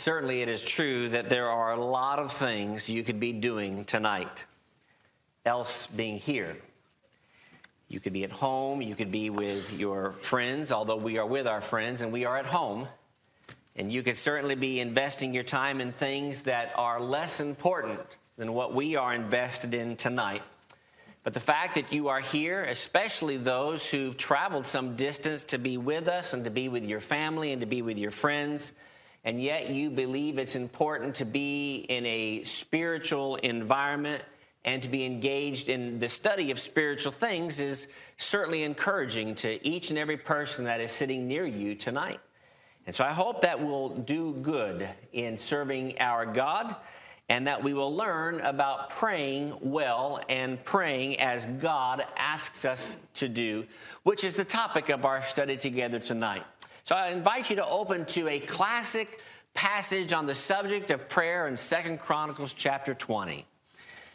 Certainly, it is true that there are a lot of things you could be doing tonight, else being here. You could be at home, you could be with your friends, although we are with our friends and we are at home. And you could certainly be investing your time in things that are less important than what we are invested in tonight. But the fact that you are here, especially those who've traveled some distance to be with us and to be with your family and to be with your friends, and yet you believe it's important to be in a spiritual environment and to be engaged in the study of spiritual things is certainly encouraging to each and every person that is sitting near you tonight. And so I hope that will do good in serving our God and that we will learn about praying well and praying as God asks us to do, which is the topic of our study together tonight. So I invite you to open to a classic passage on the subject of prayer in Second Chronicles chapter 20.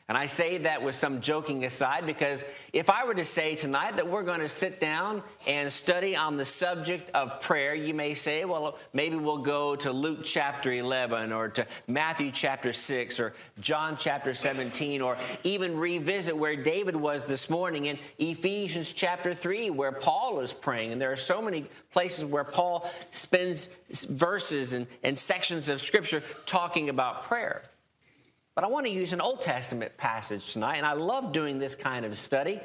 And I say that with some joking aside because if I were to say tonight that we're going to sit down and study on the subject of prayer, you may say, well, maybe we'll go to Luke chapter 11 or to Matthew chapter 6 or John chapter 17 or even revisit where David was this morning in Ephesians chapter 3 where Paul is praying. And there are so many places where Paul spends verses and, and sections of scripture talking about prayer. But I want to use an Old Testament passage tonight, and I love doing this kind of study.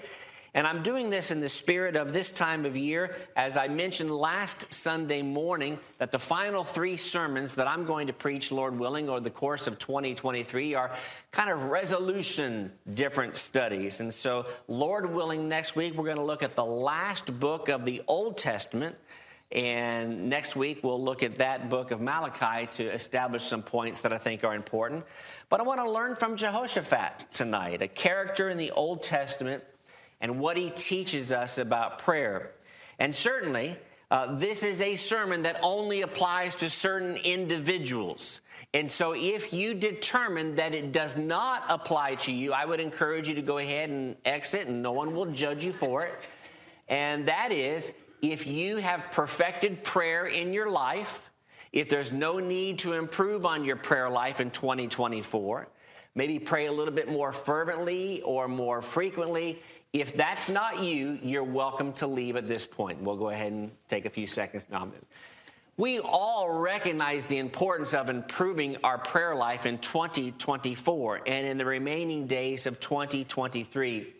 And I'm doing this in the spirit of this time of year, as I mentioned last Sunday morning, that the final three sermons that I'm going to preach, Lord willing, over the course of 2023 are kind of resolution different studies. And so, Lord willing, next week we're going to look at the last book of the Old Testament. And next week, we'll look at that book of Malachi to establish some points that I think are important. But I want to learn from Jehoshaphat tonight, a character in the Old Testament, and what he teaches us about prayer. And certainly, uh, this is a sermon that only applies to certain individuals. And so, if you determine that it does not apply to you, I would encourage you to go ahead and exit, and no one will judge you for it. And that is if you have perfected prayer in your life, if there's no need to improve on your prayer life in 2024, maybe pray a little bit more fervently or more frequently. If that's not you, you're welcome to leave at this point. We'll go ahead and take a few seconds. No, we all recognize the importance of improving our prayer life in 2024 and in the remaining days of 2023.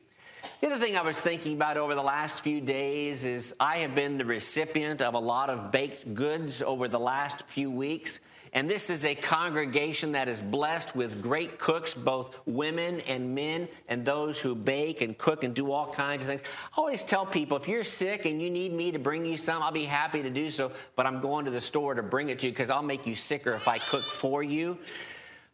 The other thing I was thinking about over the last few days is I have been the recipient of a lot of baked goods over the last few weeks. And this is a congregation that is blessed with great cooks, both women and men, and those who bake and cook and do all kinds of things. I always tell people if you're sick and you need me to bring you some, I'll be happy to do so, but I'm going to the store to bring it to you because I'll make you sicker if I cook for you.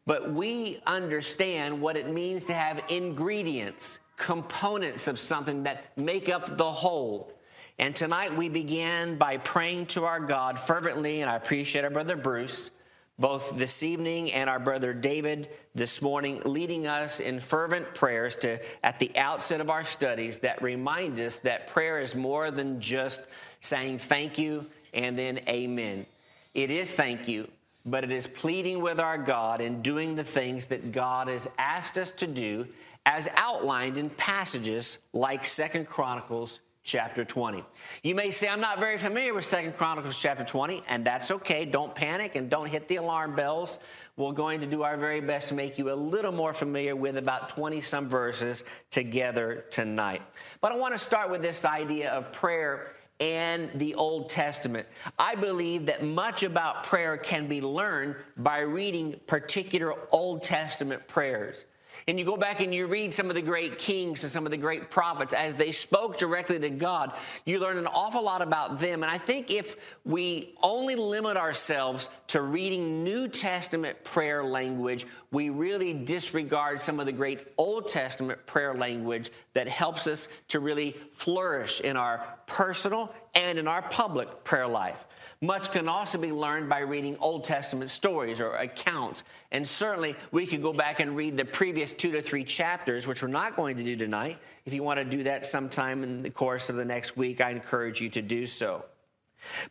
But we understand what it means to have ingredients components of something that make up the whole. And tonight we began by praying to our God fervently, and I appreciate our brother Bruce, both this evening and our brother David this morning, leading us in fervent prayers to at the outset of our studies that remind us that prayer is more than just saying thank you and then amen. It is thank you, but it is pleading with our God and doing the things that God has asked us to do as outlined in passages like Second Chronicles chapter 20. You may say, I'm not very familiar with Second Chronicles chapter 20, and that's okay. Don't panic and don't hit the alarm bells. We're going to do our very best to make you a little more familiar with about 20 some verses together tonight. But I want to start with this idea of prayer and the Old Testament. I believe that much about prayer can be learned by reading particular Old Testament prayers. And you go back and you read some of the great kings and some of the great prophets as they spoke directly to God, you learn an awful lot about them. And I think if we only limit ourselves to reading New Testament prayer language, we really disregard some of the great Old Testament prayer language that helps us to really flourish in our personal and in our public prayer life. Much can also be learned by reading Old Testament stories or accounts. And certainly, we could go back and read the previous two to three chapters, which we're not going to do tonight. If you want to do that sometime in the course of the next week, I encourage you to do so.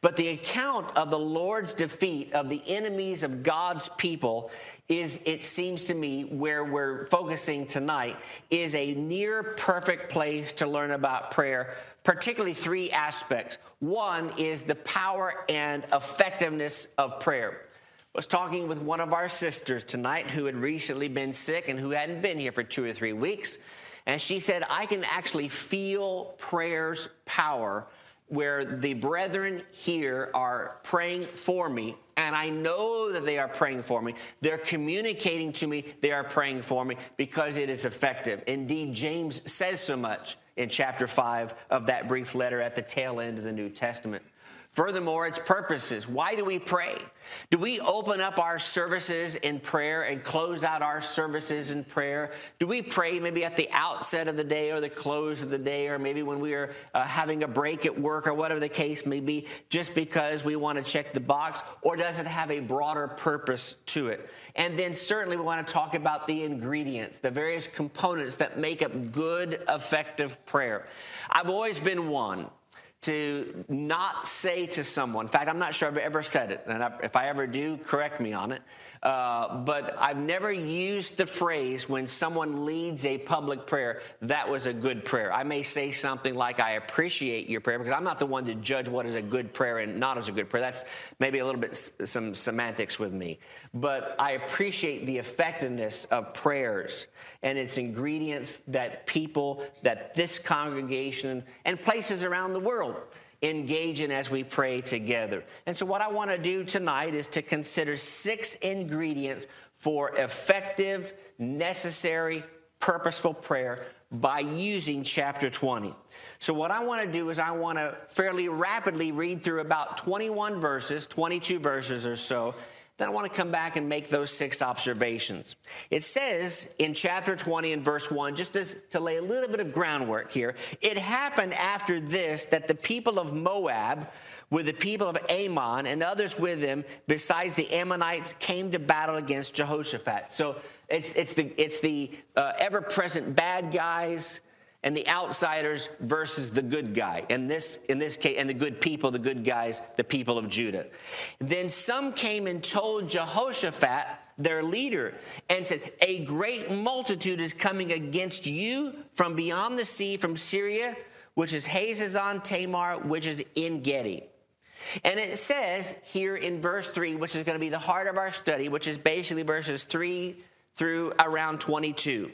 But the account of the Lord's defeat of the enemies of God's people is, it seems to me, where we're focusing tonight, is a near perfect place to learn about prayer, particularly three aspects. One is the power and effectiveness of prayer. I was talking with one of our sisters tonight who had recently been sick and who hadn't been here for two or three weeks. And she said, I can actually feel prayer's power where the brethren here are praying for me, and I know that they are praying for me. They're communicating to me they are praying for me because it is effective. Indeed, James says so much in chapter 5 of that brief letter at the tail end of the New Testament. Furthermore, its purposes. Why do we pray? Do we open up our services in prayer and close out our services in prayer? Do we pray maybe at the outset of the day or the close of the day, or maybe when we are uh, having a break at work or whatever the case may be, just because we want to check the box? Or does it have a broader purpose to it? And then certainly we want to talk about the ingredients, the various components that make up good, effective prayer. I've always been one to not say to someone, in fact, I'm not sure I've ever said it, and if I ever do, correct me on it. Uh, but I've never used the phrase when someone leads a public prayer, that was a good prayer. I may say something like, I appreciate your prayer, because I'm not the one to judge what is a good prayer and not as a good prayer. That's maybe a little bit some semantics with me. But I appreciate the effectiveness of prayers and its ingredients that people, that this congregation and places around the world engage in as we pray together. And so, what I want to do tonight is to consider six ingredients for effective, necessary, purposeful prayer by using chapter 20. So, what I want to do is, I want to fairly rapidly read through about 21 verses, 22 verses or so, then I want to come back and make those six observations. It says in chapter 20 and verse 1, just as, to lay a little bit of groundwork here, it happened after this that the people of Moab, with the people of Ammon and others with them, besides the Ammonites, came to battle against Jehoshaphat. So it's, it's the, it's the uh, ever present bad guys and the outsiders versus the good guy. In this, in this case, and the good people, the good guys, the people of Judah. Then some came and told Jehoshaphat, their leader, and said, A great multitude is coming against you from beyond the sea, from Syria, which is Hazazon Tamar, which is En Gedi. And it says here in verse 3, which is going to be the heart of our study, which is basically verses 3 through around 22.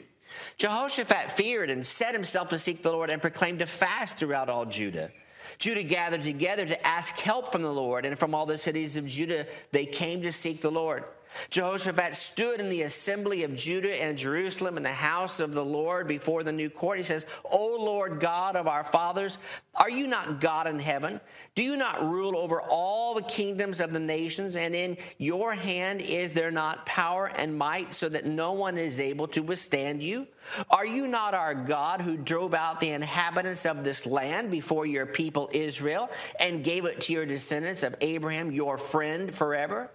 Jehoshaphat feared and set himself to seek the Lord and proclaimed a fast throughout all Judah. Judah gathered together to ask help from the Lord, and from all the cities of Judah they came to seek the Lord. Jehoshaphat stood in the assembly of Judah and Jerusalem in the house of the Lord before the new court. He says, O Lord God of our fathers, are you not God in heaven? Do you not rule over all the kingdoms of the nations? And in your hand is there not power and might so that no one is able to withstand you? Are you not our God who drove out the inhabitants of this land before your people Israel and gave it to your descendants of Abraham, your friend, forever?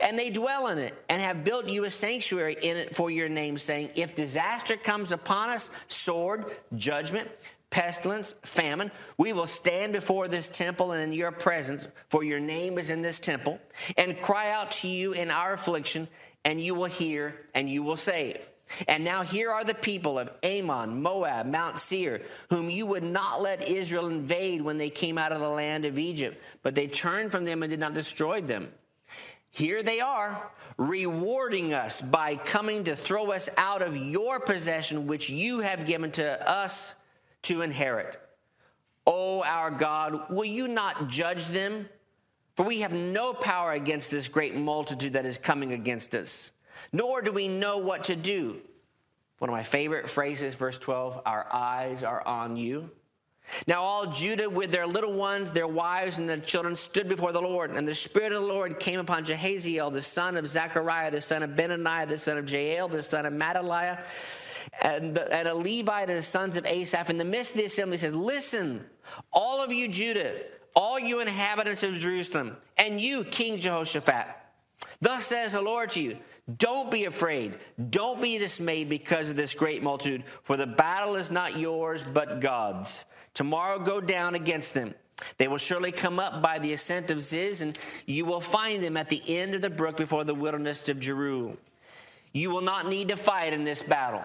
And they dwell in it and have built you a sanctuary in it for your name, saying, If disaster comes upon us, sword, judgment, pestilence, famine, we will stand before this temple and in your presence, for your name is in this temple, and cry out to you in our affliction, and you will hear and you will save. And now here are the people of Ammon, Moab, Mount Seir, whom you would not let Israel invade when they came out of the land of Egypt, but they turned from them and did not destroy them. Here they are, rewarding us by coming to throw us out of your possession, which you have given to us to inherit. O our God, will you not judge them? For we have no power against this great multitude that is coming against us, nor do we know what to do. One of my favorite phrases, verse 12 Our eyes are on you. Now all Judah with their little ones, their wives, and their children stood before the Lord. And the Spirit of the Lord came upon Jahaziel, the son of Zechariah, the son of Benaniah, the son of Jael, the son of Mattaniah, and, the, and a Levite and the sons of Asaph. In the midst of the assembly, says, Listen, all of you Judah, all you inhabitants of Jerusalem, and you, King Jehoshaphat. Thus says the Lord to you, don't be afraid. Don't be dismayed because of this great multitude, for the battle is not yours, but God's. Tomorrow go down against them. They will surely come up by the ascent of Ziz, and you will find them at the end of the brook before the wilderness of Jeru. You will not need to fight in this battle.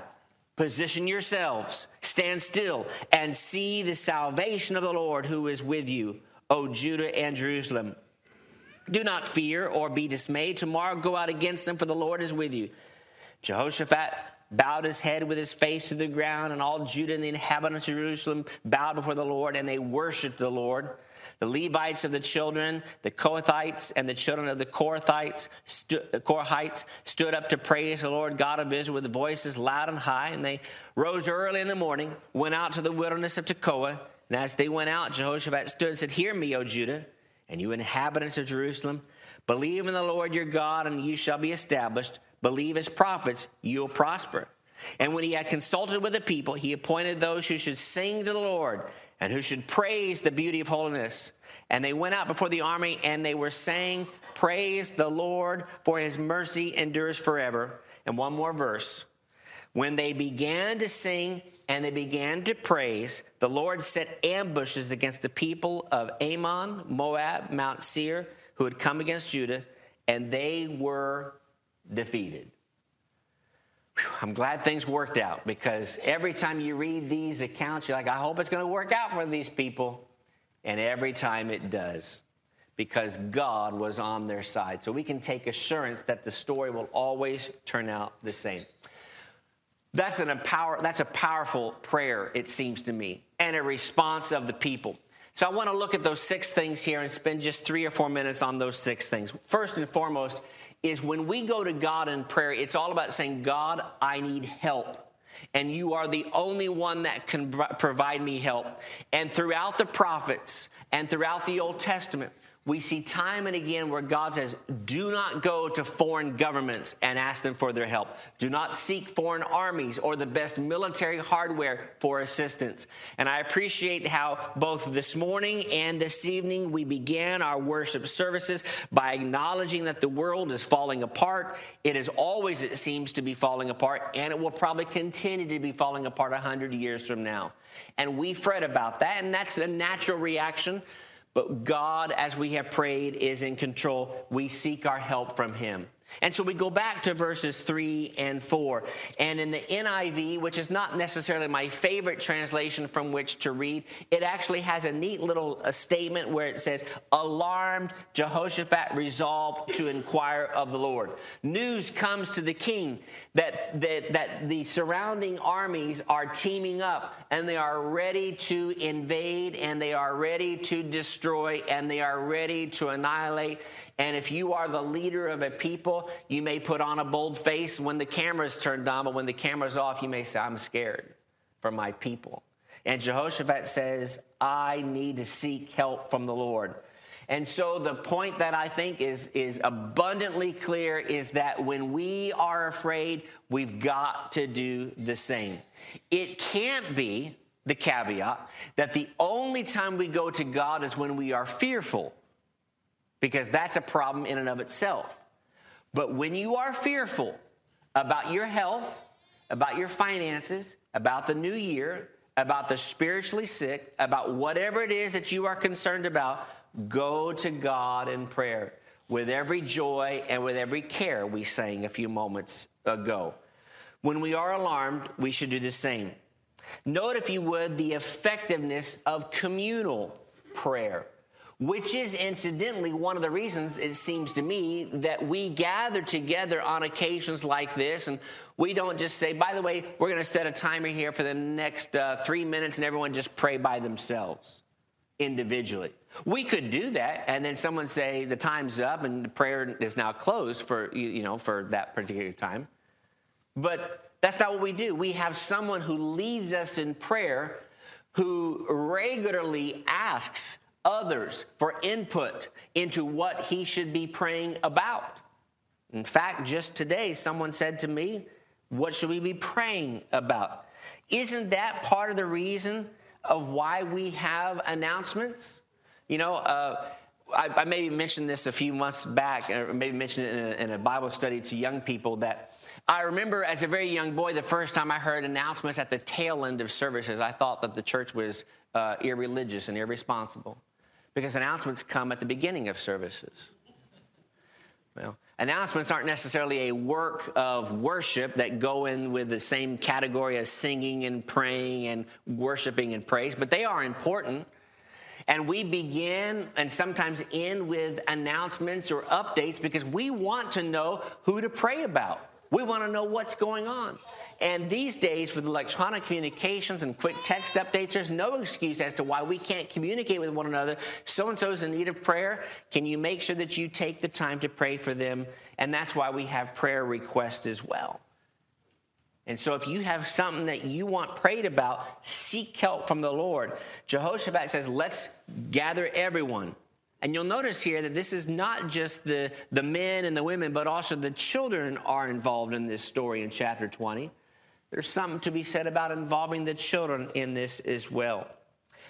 Position yourselves, stand still, and see the salvation of the Lord who is with you, O Judah and Jerusalem. Do not fear or be dismayed. Tomorrow go out against them, for the Lord is with you. Jehoshaphat bowed his head with his face to the ground, and all Judah and the inhabitants of Jerusalem bowed before the Lord, and they worshiped the Lord. The Levites of the children, the Kohathites, and the children of the Korathites, Korahites stood up to praise the Lord God of Israel with voices loud and high. And they rose early in the morning, went out to the wilderness of Tekoa. And as they went out, Jehoshaphat stood and said, Hear me, O Judah, and you inhabitants of Jerusalem. Believe in the Lord your God, and you shall be established. Believe his prophets, you'll prosper. And when he had consulted with the people, he appointed those who should sing to the Lord and who should praise the beauty of holiness. And they went out before the army and they were saying, Praise the Lord, for his mercy endures forever. And one more verse. When they began to sing and they began to praise, the Lord set ambushes against the people of Ammon, Moab, Mount Seir, who had come against Judah, and they were defeated. I'm glad things worked out because every time you read these accounts, you're like, I hope it's going to work out for these people. And every time it does because God was on their side. So we can take assurance that the story will always turn out the same. That's, an empower, that's a powerful prayer, it seems to me, and a response of the people. So I want to look at those six things here and spend just three or four minutes on those six things. First and foremost, is when we go to God in prayer, it's all about saying, God, I need help. And you are the only one that can provide me help. And throughout the prophets and throughout the Old Testament, we see time and again where God says, do not go to foreign governments and ask them for their help. Do not seek foreign armies or the best military hardware for assistance. And I appreciate how both this morning and this evening we began our worship services by acknowledging that the world is falling apart. It is always, it seems, to be falling apart, and it will probably continue to be falling apart 100 years from now. And we fret about that, and that's a natural reaction but God, as we have prayed, is in control. We seek our help from Him. And so we go back to verses 3 and 4. And in the NIV, which is not necessarily my favorite translation from which to read, it actually has a neat little a statement where it says, Alarmed, Jehoshaphat resolved to inquire of the Lord. News comes to the king that, that, that the surrounding armies are teaming up and they are ready to invade and they are ready to destroy and they are ready to annihilate. And if you are the leader of a people, you may put on a bold face when the camera's turned on, but when the camera's off, you may say, I'm scared for my people. And Jehoshaphat says, I need to seek help from the Lord. And so the point that I think is, is abundantly clear is that when we are afraid, we've got to do the same. It can't be the caveat that the only time we go to God is when we are fearful because that's a problem in and of itself. But when you are fearful about your health, about your finances, about the new year, about the spiritually sick, about whatever it is that you are concerned about, go to God in prayer with every joy and with every care, we sang a few moments ago. When we are alarmed, we should do the same. Note, if you would, the effectiveness of communal prayer which is incidentally one of the reasons it seems to me that we gather together on occasions like this. And we don't just say by the way we're going to set a timer here for the next uh, three minutes and everyone just pray by themselves individually. We could do that and then someone say the time's up and the prayer is now closed for you know for that particular time. But that's not what we do. We have someone who leads us in prayer who regularly asks others for input into what he should be praying about. In fact, just today, someone said to me, What should we be praying about? Isn't that part of the reason of why we have announcements? You know, uh, I, I, maybe mentioned this a few months back, or maybe mentioned it in a, in a Bible study to young people that I remember as a very young boy, the first time I heard announcements at the tail end of services, I thought that the church was uh, irreligious and irresponsible. Because announcements come at the beginning of services. Well, announcements aren't necessarily a work of worship that go in with the same category as singing and praying and worshiping and praise, but they are important. And we begin and sometimes end with announcements or updates because we want to know who to pray about. We want to know what's going on. And these days, with electronic communications and quick text updates, there's no excuse as to why we can't communicate with one another. So and so is in need of prayer. Can you make sure that you take the time to pray for them? And that's why we have prayer requests as well. And so, if you have something that you want prayed about, seek help from the Lord. Jehoshaphat says, Let's gather everyone. And you'll notice here that this is not just the, the men and the women, but also the children are involved in this story in chapter 20. There's something to be said about involving the children in this as well.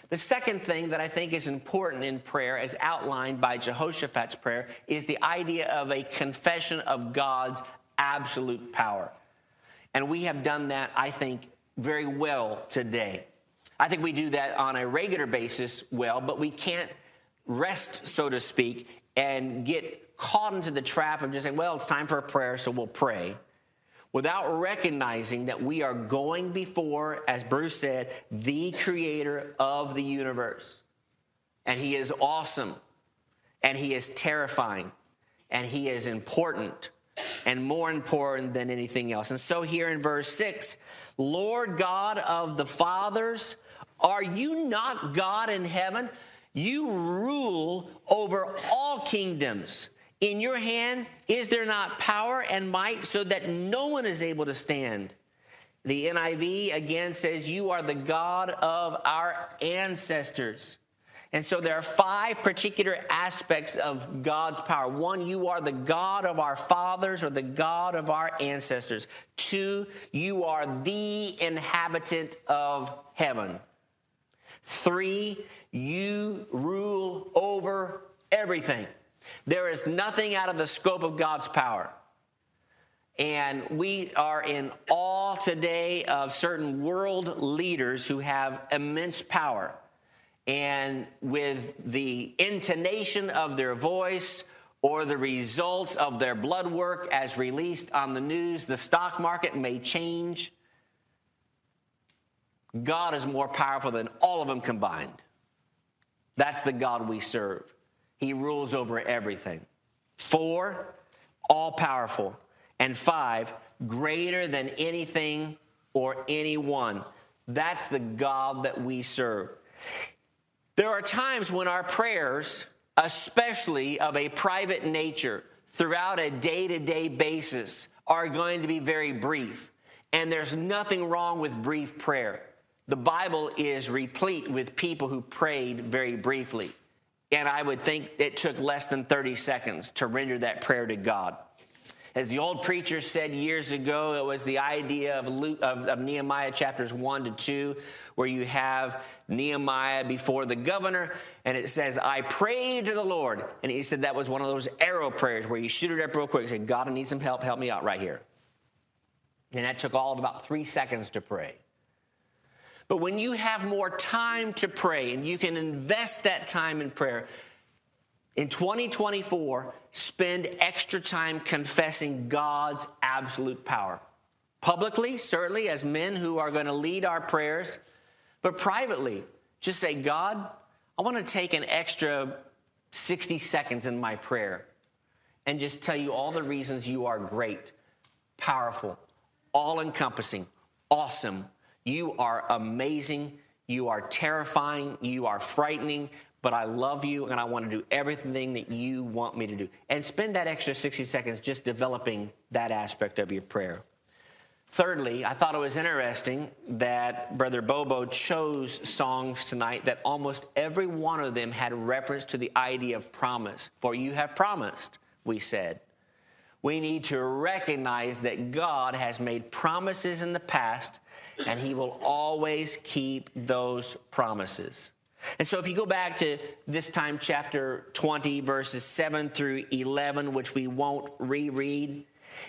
The second thing that I think is important in prayer, as outlined by Jehoshaphat's prayer, is the idea of a confession of God's absolute power. And we have done that, I think, very well today. I think we do that on a regular basis well, but we can't rest, so to speak, and get caught into the trap of just saying, well, it's time for a prayer, so we'll pray, without recognizing that we are going before, as Bruce said, the creator of the universe. And he is awesome, and he is terrifying, and he is important, and more important than anything else. And so, here in verse 6, Lord God of the fathers, are you not God in heaven? You rule over all kingdoms. In your hand is there not power and might so that no one is able to stand? The NIV again says, You are the God of our ancestors. And so there are five particular aspects of God's power. One, you are the God of our fathers or the God of our ancestors. Two, you are the inhabitant of heaven. Three, you rule over everything. There is nothing out of the scope of God's power. And we are in awe today of certain world leaders who have immense power. And with the intonation of their voice or the results of their blood work as released on the news, the stock market may change God is more powerful than all of them combined. That's the God we serve. He rules over everything. Four, all powerful. And five, greater than anything or anyone. That's the God that we serve. There are times when our prayers, especially of a private nature, throughout a day to day basis, are going to be very brief. And there's nothing wrong with brief prayer. The Bible is replete with people who prayed very briefly. And I would think it took less than 30 seconds to render that prayer to God. As the old preacher said years ago, it was the idea of, Luke, of, of, Nehemiah chapters 1 to 2, where you have Nehemiah before the governor, and it says, I prayed to the Lord. And he said that was one of those arrow prayers where you shoot it up real quick and say, God, I need some help. Help me out right here. And that took all of about three seconds to pray. But when you have more time to pray and you can invest that time in prayer, in 2024, spend extra time confessing God's absolute power. Publicly, certainly, as men who are going to lead our prayers, but privately, just say, God, I want to take an extra 60 seconds in my prayer and just tell you all the reasons you are great, powerful, all encompassing, awesome, you are amazing. You are terrifying. You are frightening. But I love you and I want to do everything that you want me to do. And spend that extra 60 seconds just developing that aspect of your prayer. Thirdly, I thought it was interesting that Brother Bobo chose songs tonight that almost every one of them had reference to the idea of promise. For you have promised, we said. We need to recognize that God has made promises in the past and he will always keep those promises. And so, if you go back to this time, chapter 20, verses 7 through 11, which we won't reread,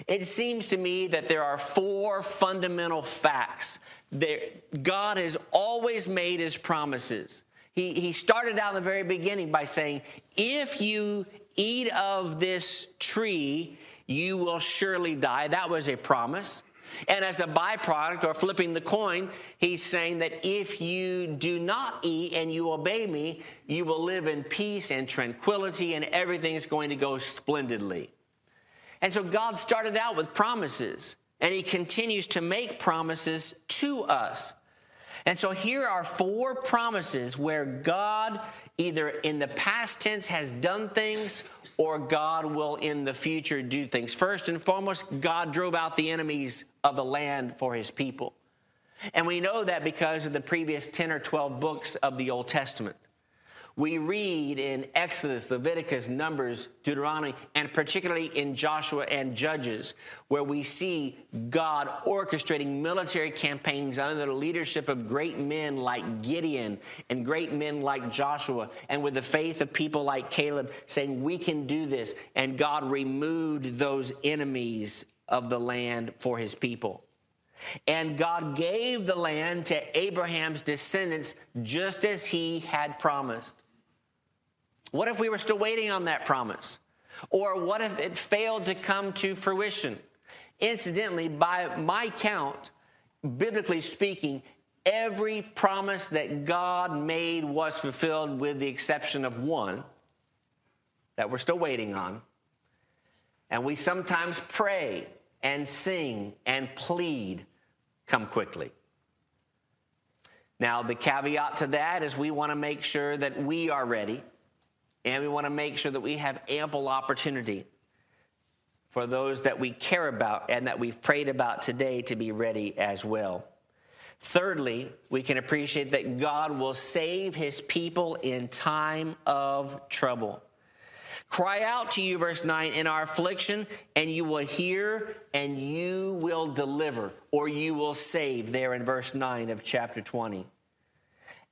it seems to me that there are four fundamental facts. There, God has always made his promises. He, he started out in the very beginning by saying, If you eat of this tree, you will surely die. That was a promise. And as a byproduct or flipping the coin, he's saying that if you do not eat and you obey me, you will live in peace and tranquility and everything is going to go splendidly. And so God started out with promises and he continues to make promises to us. And so here are four promises where God, either in the past tense, has done things or God will in the future do things. First and foremost, God drove out the enemies of the land for his people. And we know that because of the previous 10 or 12 books of the Old Testament. We read in Exodus, Leviticus, Numbers, Deuteronomy, and particularly in Joshua and Judges, where we see God orchestrating military campaigns under the leadership of great men like Gideon and great men like Joshua, and with the faith of people like Caleb saying, We can do this. And God removed those enemies of the land for his people. And God gave the land to Abraham's descendants just as he had promised. What if we were still waiting on that promise? Or what if it failed to come to fruition? Incidentally, by my count, biblically speaking, every promise that God made was fulfilled with the exception of one that we're still waiting on. And we sometimes pray and sing and plead, come quickly. Now, the caveat to that is we want to make sure that we are ready and we want to make sure that we have ample opportunity for those that we care about and that we've prayed about today to be ready as well. Thirdly, we can appreciate that God will save his people in time of trouble. Cry out to you, verse 9, in our affliction, and you will hear and you will deliver, or you will save, there in verse 9 of chapter 20.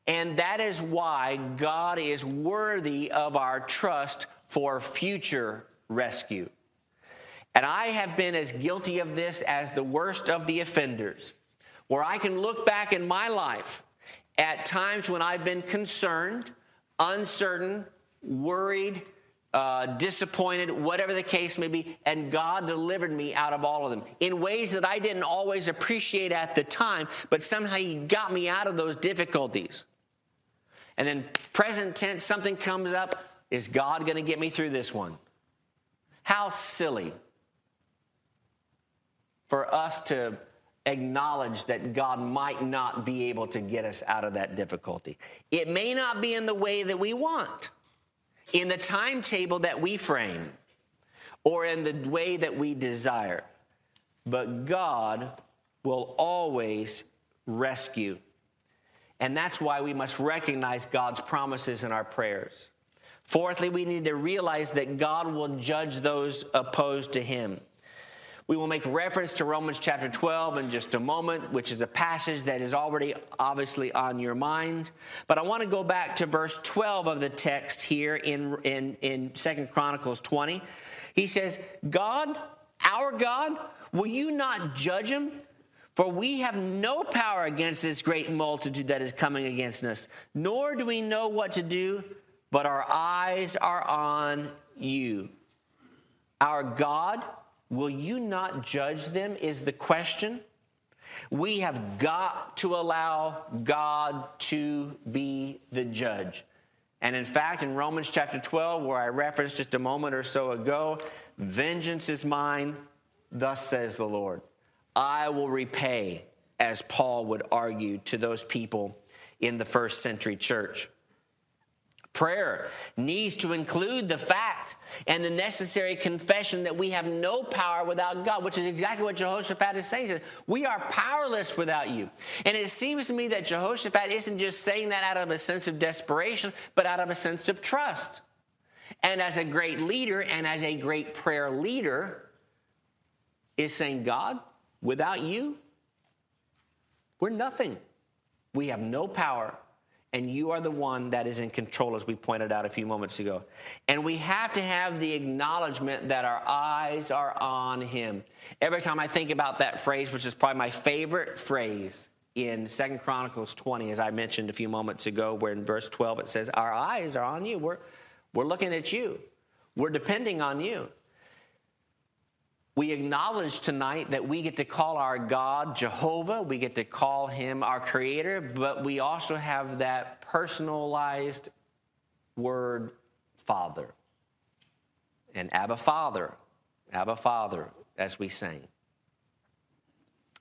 And that is why God is worthy of our trust for future rescue. And I have been as guilty of this as the worst of the offenders, where I can look back in my life at times when I've been concerned, uncertain, worried, uh, disappointed, whatever the case may be, and God delivered me out of all of them in ways that I didn't always appreciate at the time, but somehow He got me out of those difficulties. And then present tense, something comes up. Is God going to get me through this one? How silly for us to acknowledge that God might not be able to get us out of that difficulty. It may not be in the way that we want, in the timetable that we frame, or in the way that we desire. But God will always rescue and that's why we must recognize God's promises in our prayers. Fourthly, we need to realize that God will judge those opposed to him. We will make reference to Romans chapter 12 in just a moment, which is a passage that is already obviously on your mind. But I want to go back to verse 12 of the text here in, in, in 2 Chronicles 20. He says, God, our God, will you not judge him? For we have no power against this great multitude that is coming against us, nor do we know what to do, but our eyes are on you. Our God, will you not judge them? Is the question. We have got to allow God to be the judge. And in fact, in Romans chapter 12, where I referenced just a moment or so ago, vengeance is mine, thus says the Lord. I will repay, as Paul would argue to those people in the first century church. Prayer needs to include the fact and the necessary confession that we have no power without God, which is exactly what Jehoshaphat is saying. We are powerless without you. And it seems to me that Jehoshaphat isn't just saying that out of a sense of desperation, but out of a sense of trust. And as a great leader and as a great prayer leader, is saying, God, Without you, we're nothing. We have no power, and you are the one that is in control, as we pointed out a few moments ago. And we have to have the acknowledgement that our eyes are on Him. Every time I think about that phrase, which is probably my favorite phrase in Second Chronicles 20, as I mentioned a few moments ago, where in verse 12 it says, Our eyes are on you. We're, we're looking at you. We're depending on you. We acknowledge tonight that we get to call our God Jehovah. We get to call him our creator, but we also have that personalized word, Father. And Abba Father, Abba Father, as we sing.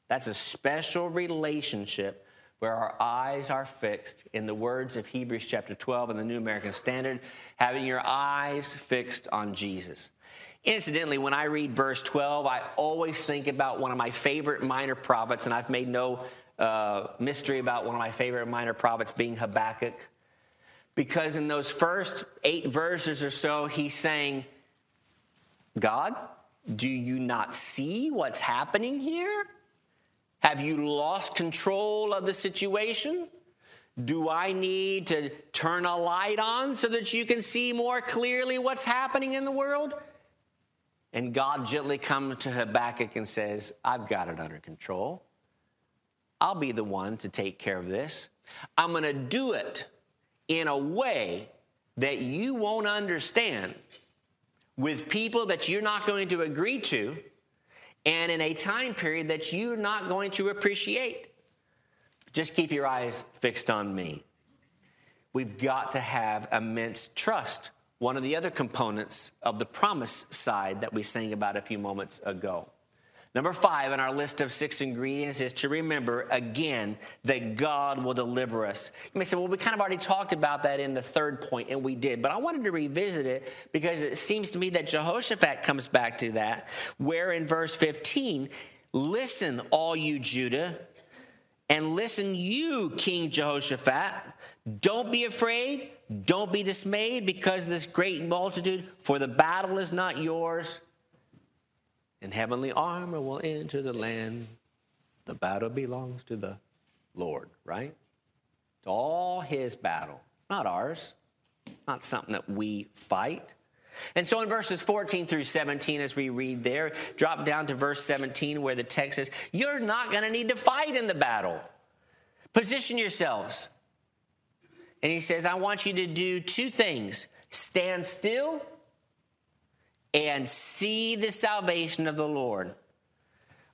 That's a special relationship where our eyes are fixed, in the words of Hebrews chapter 12 in the New American Standard, having your eyes fixed on Jesus. Incidentally, when I read verse 12, I always think about one of my favorite minor prophets, and I've made no uh, mystery about one of my favorite minor prophets being Habakkuk. Because in those first eight verses or so, he's saying, God, do you not see what's happening here? Have you lost control of the situation? Do I need to turn a light on so that you can see more clearly what's happening in the world? And God gently comes to Habakkuk and says, I've got it under control. I'll be the one to take care of this. I'm going to do it in a way that you won't understand with people that you're not going to agree to and in a time period that you're not going to appreciate. Just keep your eyes fixed on me. We've got to have immense trust. One of the other components of the promise side that we sang about a few moments ago. Number five on our list of six ingredients is to remember again that God will deliver us. You may say, well, we kind of already talked about that in the third point, and we did, but I wanted to revisit it because it seems to me that Jehoshaphat comes back to that, where in verse 15, listen, all you Judah, and listen, you, King Jehoshaphat. Don't be afraid, don't be dismayed because this great multitude, for the battle is not yours and heavenly armor will enter the land. The battle belongs to the Lord, right? It's all his battle, not ours, not something that we fight. And so in verses 14 through 17, as we read there, drop down to verse 17 where the text says, You're not going to need to fight in the battle. Position yourselves. And he says, I want you to do two things stand still and see the salvation of the Lord.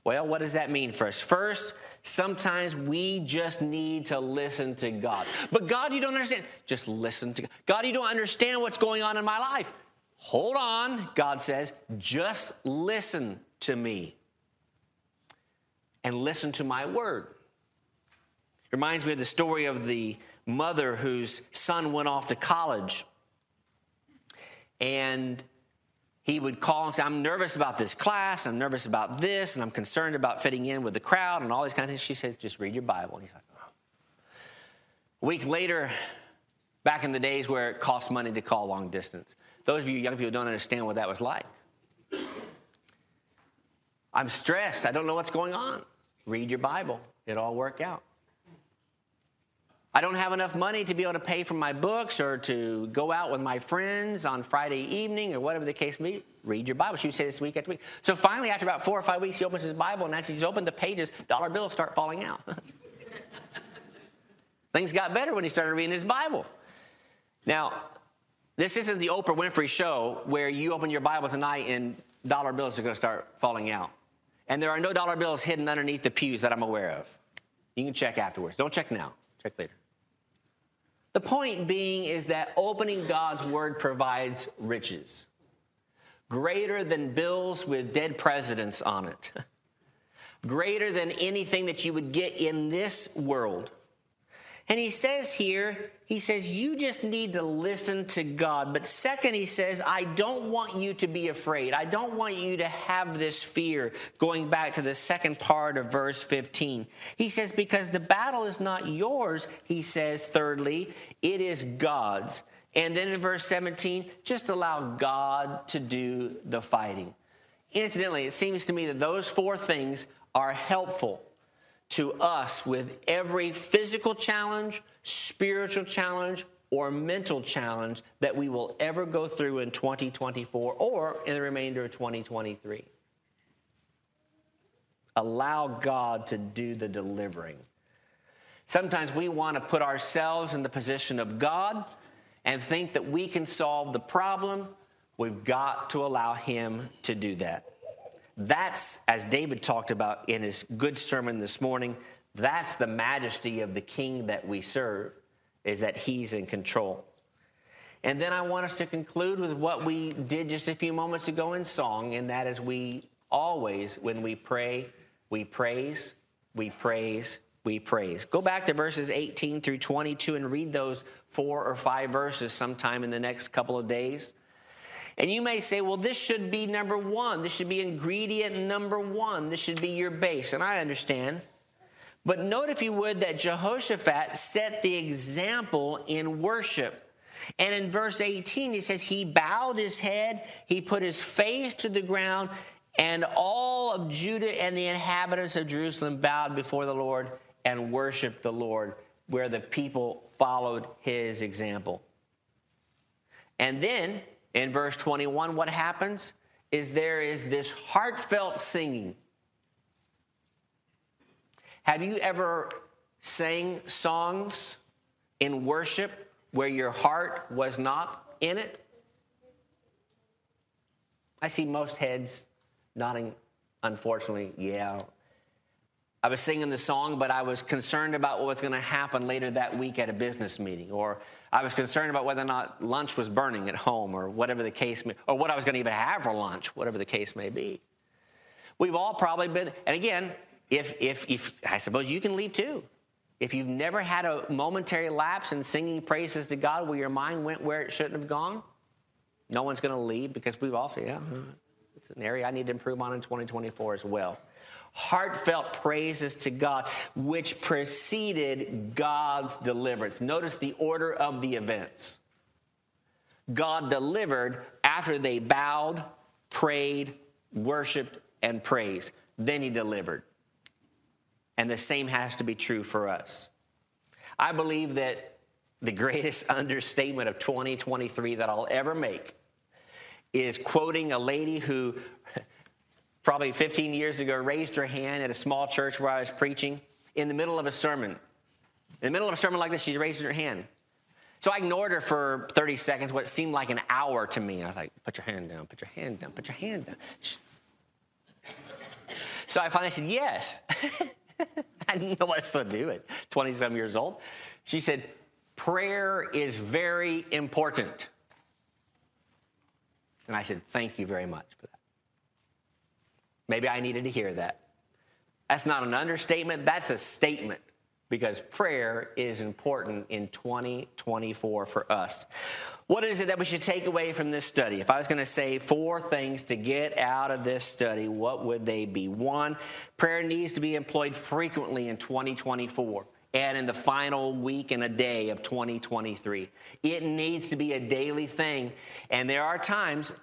Well, what does that mean for us? First, sometimes we just need to listen to God. But God, you don't understand. Just listen to God. God, you don't understand what's going on in my life. Hold on, God says. Just listen to me and listen to my word. It reminds me of the story of the mother whose son went off to college. And he would call and say, I'm nervous about this class, I'm nervous about this, and I'm concerned about fitting in with the crowd and all these kinds of things. She said, just read your Bible. And he's like, oh. A week later, back in the days where it cost money to call long distance, those of you young people don't understand what that was like. I'm stressed. I don't know what's going on. Read your Bible. It'll all work out. I don't have enough money to be able to pay for my books or to go out with my friends on Friday evening or whatever the case may be. Read your Bible. She would say this week after week. So finally, after about four or five weeks, he opens his Bible, and as he's opened the pages, dollar bills start falling out. Things got better when he started reading his Bible. Now, this isn't the Oprah Winfrey show where you open your Bible tonight and dollar bills are going to start falling out. And there are no dollar bills hidden underneath the pews that I'm aware of. You can check afterwards. Don't check now, check later. The point being is that opening God's word provides riches greater than bills with dead presidents on it, greater than anything that you would get in this world. And he says here, he says, you just need to listen to God. But second, he says, I don't want you to be afraid. I don't want you to have this fear. Going back to the second part of verse 15, he says, because the battle is not yours, he says, thirdly, it is God's. And then in verse 17, just allow God to do the fighting. Incidentally, it seems to me that those four things are helpful to us with every physical challenge, spiritual challenge, or mental challenge that we will ever go through in 2024 or in the remainder of 2023. Allow God to do the delivering. Sometimes we want to put ourselves in the position of God and think that we can solve the problem. We've got to allow Him to do that. That's, as David talked about in his good sermon this morning, that's the majesty of the King that we serve, is that He's in control. And then I want us to conclude with what we did just a few moments ago in song, and that is we always, when we pray, we praise, we praise, we praise. Go back to verses 18 through 22 and read those four or five verses sometime in the next couple of days. And you may say, well, this should be number one. This should be ingredient number one. This should be your base. And I understand. But note, if you would, that Jehoshaphat set the example in worship. And in verse 18, he says, He bowed his head, he put his face to the ground, and all of Judah and the inhabitants of Jerusalem bowed before the Lord and worshiped the Lord, where the people followed his example. And then in verse 21, what happens is there is this heartfelt singing. Have you ever sang songs in worship where your heart was not in it? I see most heads nodding, unfortunately, yeah. I was singing the song, but I was concerned about what was going to happen later that week at a business meeting, or I was concerned about whether or not lunch was burning at home, or whatever the case may, or what I was going to even have for lunch, whatever the case may be. We've all probably been, and again, if, if, if I suppose you can leave too. If you've never had a momentary lapse in singing praises to God where your mind went where it shouldn't have gone, no one's going to leave because we've all said, yeah, it's an area I need to improve on in 2024 as well. Heartfelt praises to God, which preceded God's deliverance. Notice the order of the events. God delivered after they bowed, prayed, worshiped, and praised. Then he delivered. And the same has to be true for us. I believe that the greatest understatement of 2023 that I'll ever make is quoting a lady who probably 15 years ago raised her hand at a small church where I was preaching in the middle of a sermon. In the middle of a sermon like this, she raised her hand. So I ignored her for 30 seconds, what seemed like an hour to me. I was like, put your hand down, put your hand down, put your hand down. So I finally said, yes. I didn't know what to do at 27 years old. She said, prayer is very important. And I said, Thank you very much for that. Maybe I needed to hear that. That's not an understatement, that's a statement because prayer is important in 2024 for us. What is it that we should take away from this study? If I was going to say four things to get out of this study, what would they be? One, prayer needs to be employed frequently in 2024 and in the final week and a day of 2023. It needs to be a daily thing. And there are times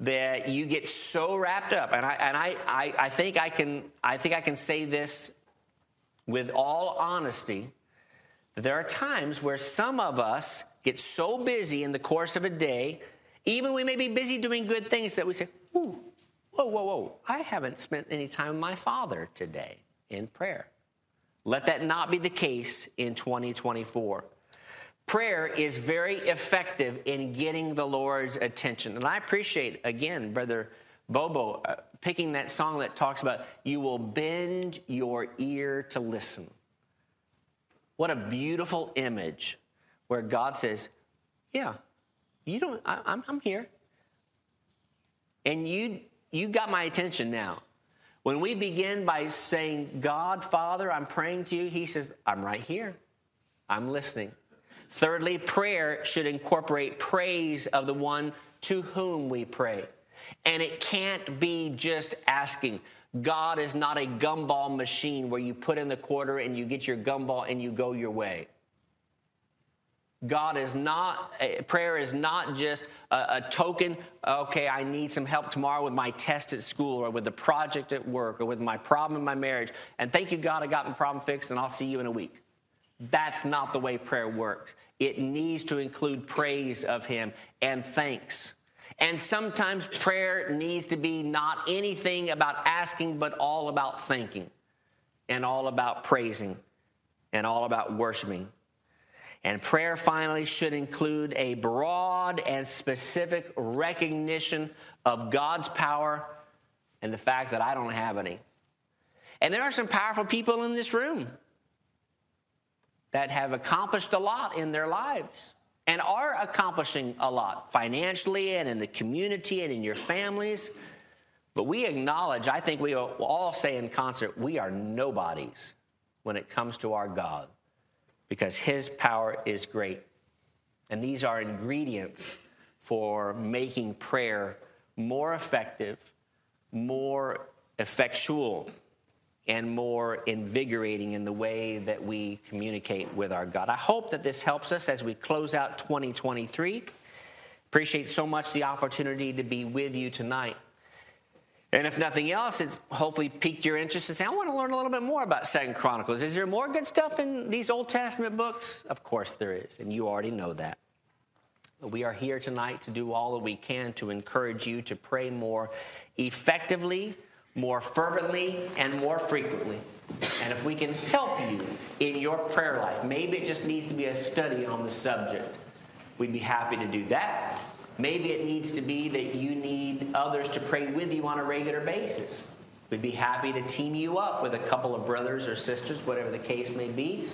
that you get so wrapped up, and I, and I, I, I think I can I think I can say this with all honesty, that there are times where some of us get so busy in the course of a day, even we may be busy doing good things that we say, Ooh, whoa, whoa, whoa, I haven't spent any time with my father today in prayer. Let that not be the case in 2024. Prayer is very effective in getting the Lord's attention. And I appreciate, again, Brother Bobo, uh, picking that song that talks about you will bend your ear to listen. What a beautiful image where God says, Yeah, you don't, I, I'm, I'm here. And you, you got my attention now. When we begin by saying, God, Father, I'm praying to you, He says, I'm right here. I'm listening. Thirdly, prayer should incorporate praise of the one to whom we pray. And it can't be just asking. God is not a gumball machine where you put in the quarter and you get your gumball and you go your way. God is not, eh, prayer is not just a, a, token, okay, I need some help tomorrow with my test at school or with the project at work or with my problem in my marriage. And thank you, God, I got my problem fixed and I'll see you in a week. That's not the way prayer works. It needs to include praise of Him and thanks. And sometimes prayer needs to be not anything about asking, but all about thinking and all about praising and all about worshiping. And prayer finally should include a broad and specific recognition of God's power and the fact that I don't have any. And there are some powerful people in this room that have accomplished a lot in their lives and are accomplishing a lot financially and in the community and in your families. But we acknowledge, I think we all say in concert, we are nobodies when it comes to our God because his power is great. And these are ingredients for making prayer more effective, more effectual, and more invigorating in the way that we communicate with our God. I hope that this helps us as we close out 2023. Appreciate so much the opportunity to be with you tonight. And if nothing else, it's hopefully piqued your interest and say, I want to learn a little bit more about Second Chronicles. Is there more good stuff in these Old Testament books? Of course there is, and you already know that. But we are here tonight to do all that we can to encourage you to pray more effectively, more fervently, and more frequently. And if we can help you in your prayer life, maybe it just needs to be a study on the subject. We'd be happy to do that. Maybe it needs to be that you need others to pray with you on a regular basis. We'd be happy to team you up with a couple of brothers or sisters, whatever the case may be,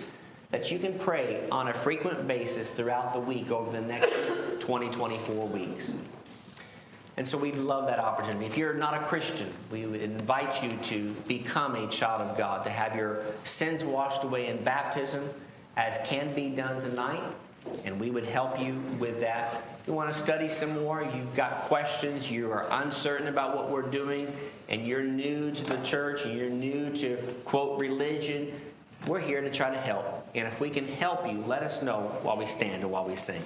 that you can pray on a frequent basis throughout the week over the next 20, 24 weeks. And so we'd love that opportunity. If you're not a Christian, we would invite you to become a child of God, to have your sins washed away in baptism, as can be done tonight and we would help you with that. If you want to study some more, you've got questions, you are uncertain about what we're doing, and you're new to the church, and you're new to, quote, religion, we're here to try to help. And if we can help you, let us know while we stand or while we sing.